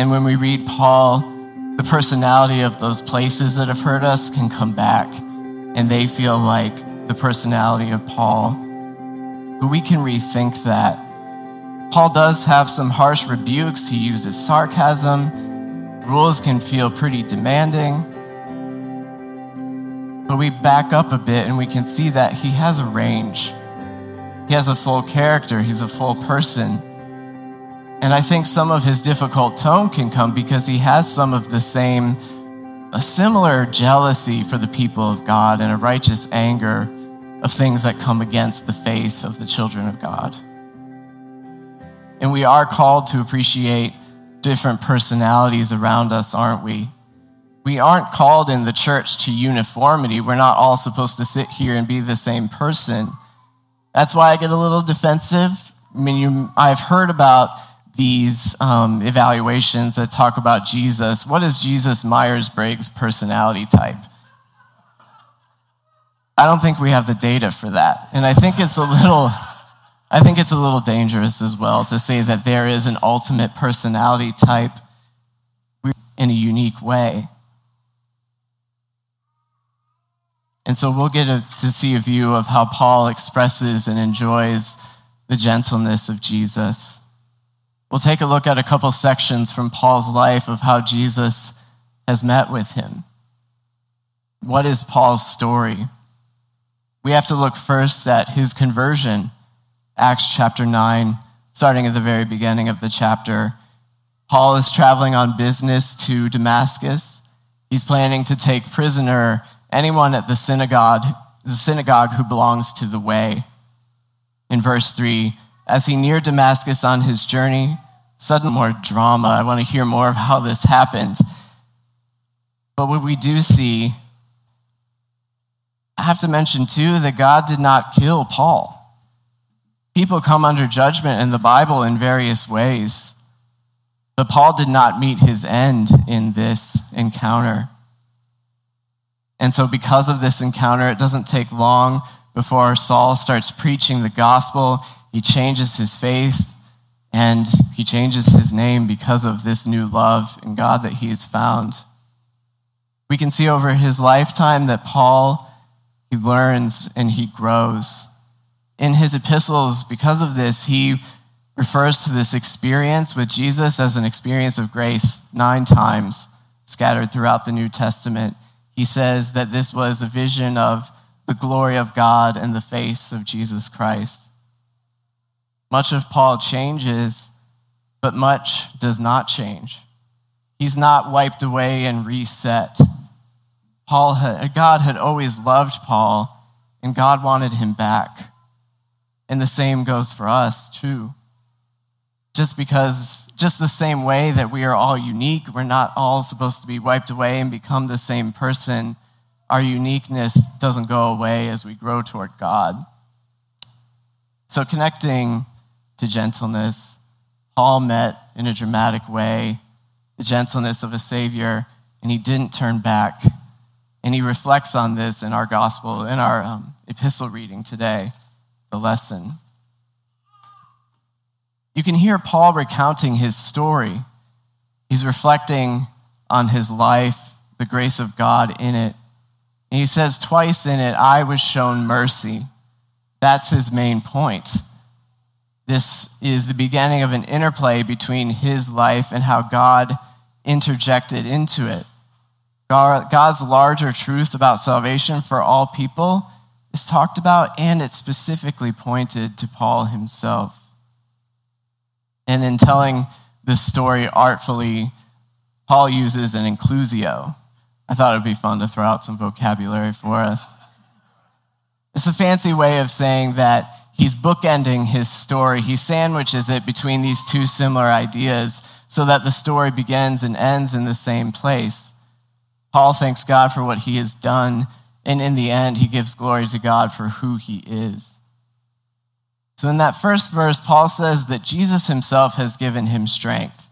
And when we read Paul, the personality of those places that have hurt us can come back, and they feel like the personality of Paul. But we can rethink that. Paul does have some harsh rebukes, he uses sarcasm, rules can feel pretty demanding. But we back up a bit and we can see that he has a range. He has a full character, he's a full person. And I think some of his difficult tone can come because he has some of the same, a similar jealousy for the people of God and a righteous anger of things that come against the faith of the children of God. And we are called to appreciate different personalities around us, aren't we? We aren't called in the church to uniformity. We're not all supposed to sit here and be the same person. That's why I get a little defensive. I mean, you, I've heard about these um, evaluations that talk about Jesus. What is Jesus Myers Briggs personality type? I don't think we have the data for that. And I think it's a little. I think it's a little dangerous as well to say that there is an ultimate personality type in a unique way. And so we'll get a, to see a view of how Paul expresses and enjoys the gentleness of Jesus. We'll take a look at a couple sections from Paul's life of how Jesus has met with him. What is Paul's story? We have to look first at his conversion, Acts chapter 9, starting at the very beginning of the chapter. Paul is traveling on business to Damascus. He's planning to take prisoner anyone at the synagogue, the synagogue who belongs to the way. In verse 3, as he neared Damascus on his journey, sudden more drama. I want to hear more of how this happened. But what we do see, I have to mention too that God did not kill Paul. People come under judgment in the Bible in various ways. But Paul did not meet his end in this encounter. And so, because of this encounter, it doesn't take long before Saul starts preaching the gospel. He changes his faith and he changes his name because of this new love in God that he has found. We can see over his lifetime that Paul, he learns and he grows. In his epistles, because of this, he refers to this experience with Jesus as an experience of grace nine times scattered throughout the New Testament he says that this was a vision of the glory of God and the face of Jesus Christ. Much of Paul changes, but much does not change. He's not wiped away and reset. Paul had, God had always loved Paul, and God wanted him back. And the same goes for us, too just because, just the same way that we are all unique, we're not all supposed to be wiped away and become the same person. Our uniqueness doesn't go away as we grow toward God. So, connecting to gentleness, Paul met in a dramatic way the gentleness of a Savior, and he didn't turn back. And he reflects on this in our gospel, in our um, epistle reading today, the lesson. You can hear Paul recounting his story. He's reflecting on his life, the grace of God in it. And he says twice in it, I was shown mercy. That's his main point. This is the beginning of an interplay between his life and how God interjected into it. God's larger truth about salvation for all people is talked about, and it's specifically pointed to Paul himself. And in telling this story artfully, Paul uses an inclusio. I thought it would be fun to throw out some vocabulary for us. It's a fancy way of saying that he's bookending his story. He sandwiches it between these two similar ideas so that the story begins and ends in the same place. Paul thanks God for what he has done, and in the end, he gives glory to God for who he is. So, in that first verse, Paul says that Jesus himself has given him strength.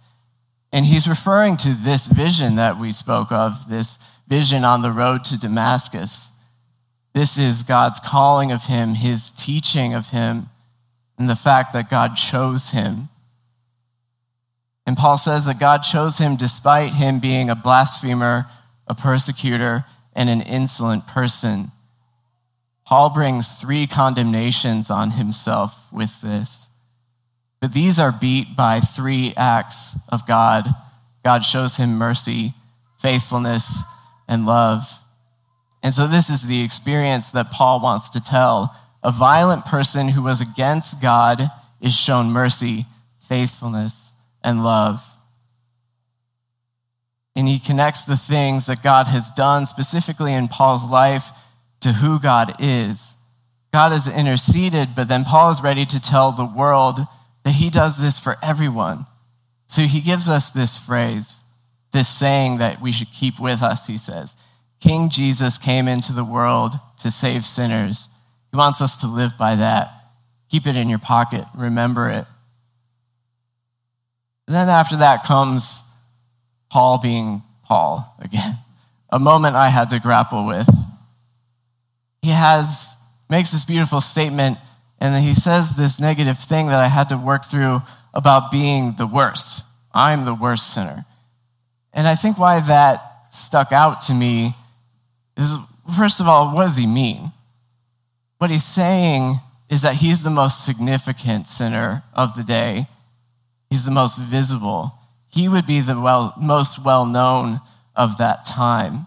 And he's referring to this vision that we spoke of, this vision on the road to Damascus. This is God's calling of him, his teaching of him, and the fact that God chose him. And Paul says that God chose him despite him being a blasphemer, a persecutor, and an insolent person. Paul brings three condemnations on himself with this. But these are beat by three acts of God. God shows him mercy, faithfulness, and love. And so, this is the experience that Paul wants to tell. A violent person who was against God is shown mercy, faithfulness, and love. And he connects the things that God has done, specifically in Paul's life, to who God is. God has interceded, but then Paul is ready to tell the world that he does this for everyone. So he gives us this phrase, this saying that we should keep with us, he says. King Jesus came into the world to save sinners. He wants us to live by that. Keep it in your pocket, remember it. And then after that comes Paul being Paul again, a moment I had to grapple with. He has makes this beautiful statement and then he says this negative thing that I had to work through about being the worst. I'm the worst sinner. And I think why that stuck out to me is first of all, what does he mean? What he's saying is that he's the most significant sinner of the day. He's the most visible. He would be the well, most well known of that time.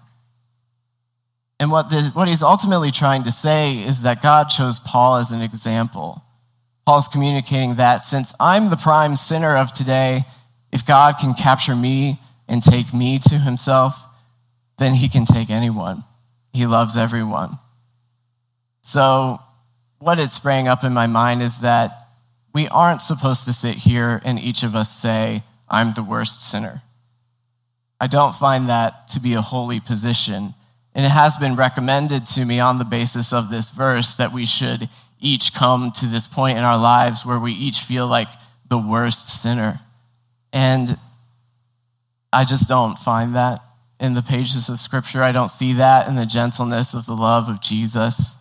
And what, this, what he's ultimately trying to say is that God chose Paul as an example. Paul's communicating that since I'm the prime sinner of today, if God can capture me and take me to himself, then he can take anyone. He loves everyone. So, what it sprang up in my mind is that we aren't supposed to sit here and each of us say, I'm the worst sinner. I don't find that to be a holy position. And it has been recommended to me on the basis of this verse that we should each come to this point in our lives where we each feel like the worst sinner. And I just don't find that in the pages of Scripture. I don't see that in the gentleness of the love of Jesus.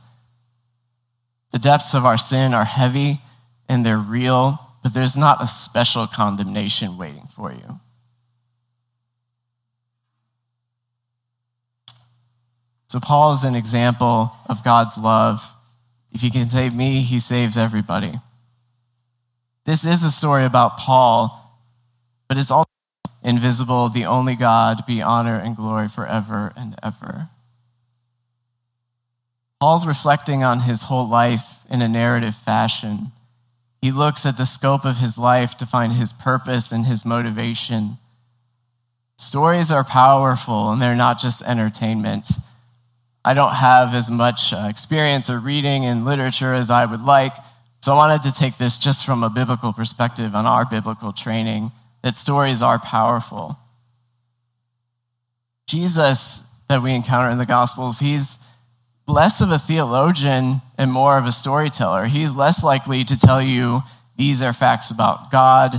The depths of our sin are heavy and they're real, but there's not a special condemnation waiting for you. So, Paul is an example of God's love. If he can save me, he saves everybody. This is a story about Paul, but it's also invisible, the only God, be honor and glory forever and ever. Paul's reflecting on his whole life in a narrative fashion. He looks at the scope of his life to find his purpose and his motivation. Stories are powerful and they're not just entertainment. I don't have as much uh, experience or reading in literature as I would like, so I wanted to take this just from a biblical perspective on our biblical training that stories are powerful. Jesus, that we encounter in the Gospels, he's less of a theologian and more of a storyteller. He's less likely to tell you these are facts about God,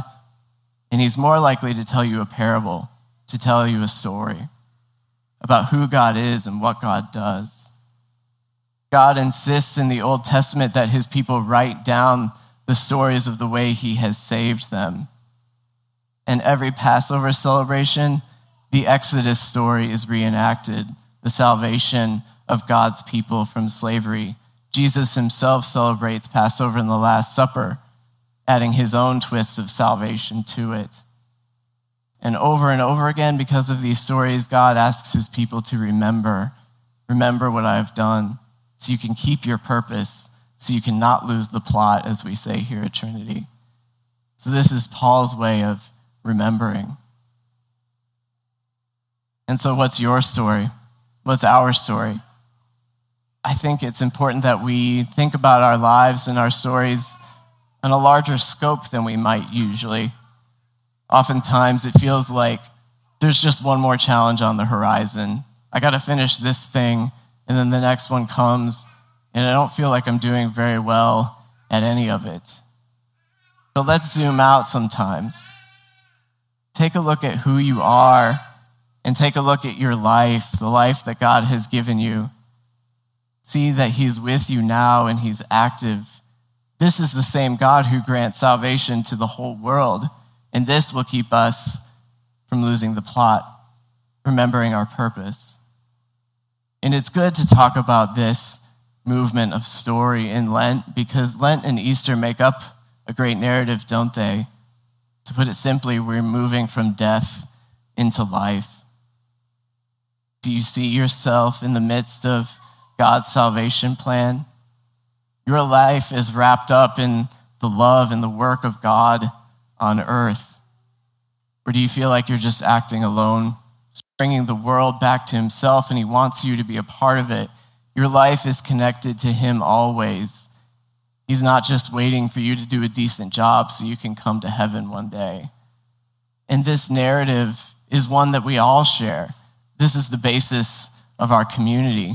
and he's more likely to tell you a parable, to tell you a story about who God is and what God does. God insists in the Old Testament that his people write down the stories of the way he has saved them. And every Passover celebration, the Exodus story is reenacted, the salvation of God's people from slavery. Jesus himself celebrates Passover in the Last Supper, adding his own twists of salvation to it. And over and over again, because of these stories, God asks his people to remember, remember what I have done, so you can keep your purpose, so you cannot lose the plot, as we say here at Trinity. So, this is Paul's way of remembering. And so, what's your story? What's our story? I think it's important that we think about our lives and our stories in a larger scope than we might usually oftentimes it feels like there's just one more challenge on the horizon. I got to finish this thing, and then the next one comes, and I don't feel like I'm doing very well at any of it. But let's zoom out sometimes. Take a look at who you are and take a look at your life, the life that God has given you. See that He's with you now and He's active. This is the same God who grants salvation to the whole world. And this will keep us from losing the plot, remembering our purpose. And it's good to talk about this movement of story in Lent because Lent and Easter make up a great narrative, don't they? To put it simply, we're moving from death into life. Do you see yourself in the midst of God's salvation plan? Your life is wrapped up in the love and the work of God on earth. Or do you feel like you're just acting alone, bringing the world back to Himself, and He wants you to be a part of it? Your life is connected to Him always. He's not just waiting for you to do a decent job so you can come to heaven one day. And this narrative is one that we all share. This is the basis of our community.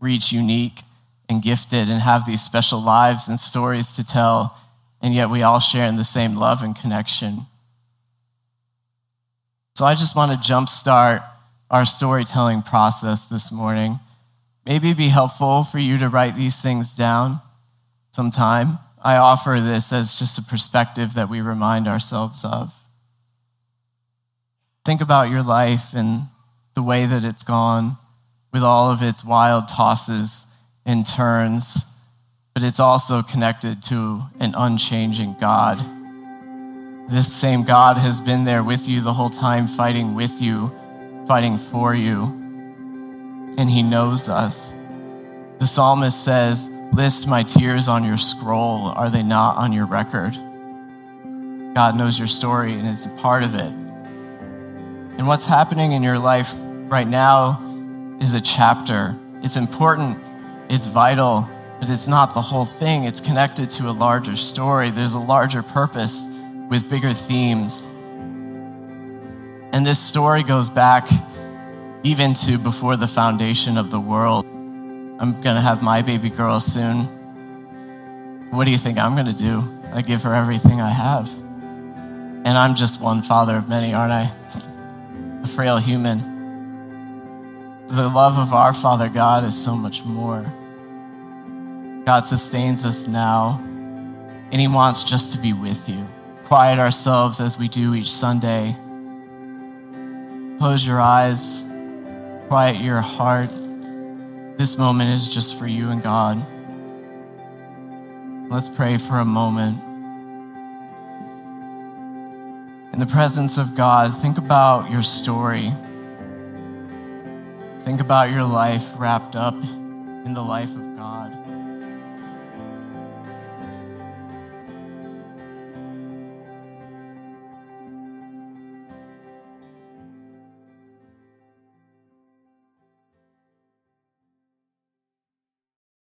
We're each unique and gifted and have these special lives and stories to tell, and yet we all share in the same love and connection. So I just want to jumpstart our storytelling process this morning. Maybe it'd be helpful for you to write these things down sometime. I offer this as just a perspective that we remind ourselves of. Think about your life and the way that it's gone with all of its wild tosses and turns, but it's also connected to an unchanging God. This same God has been there with you the whole time, fighting with you, fighting for you, and He knows us. The psalmist says, List my tears on your scroll. Are they not on your record? God knows your story and is a part of it. And what's happening in your life right now is a chapter. It's important, it's vital, but it's not the whole thing. It's connected to a larger story. There's a larger purpose with bigger themes. And this story goes back even to before the foundation of the world. I'm going to have my baby girl soon. What do you think I'm going to do? I give her everything I have. And I'm just one father of many, aren't I? A frail human. The love of our Father God is so much more. God sustains us now, and He wants just to be with you. Quiet ourselves as we do each Sunday. Close your eyes, quiet your heart. This moment is just for you and God. Let's pray for a moment. In the presence of God, think about your story. Think about your life wrapped up in the life of God.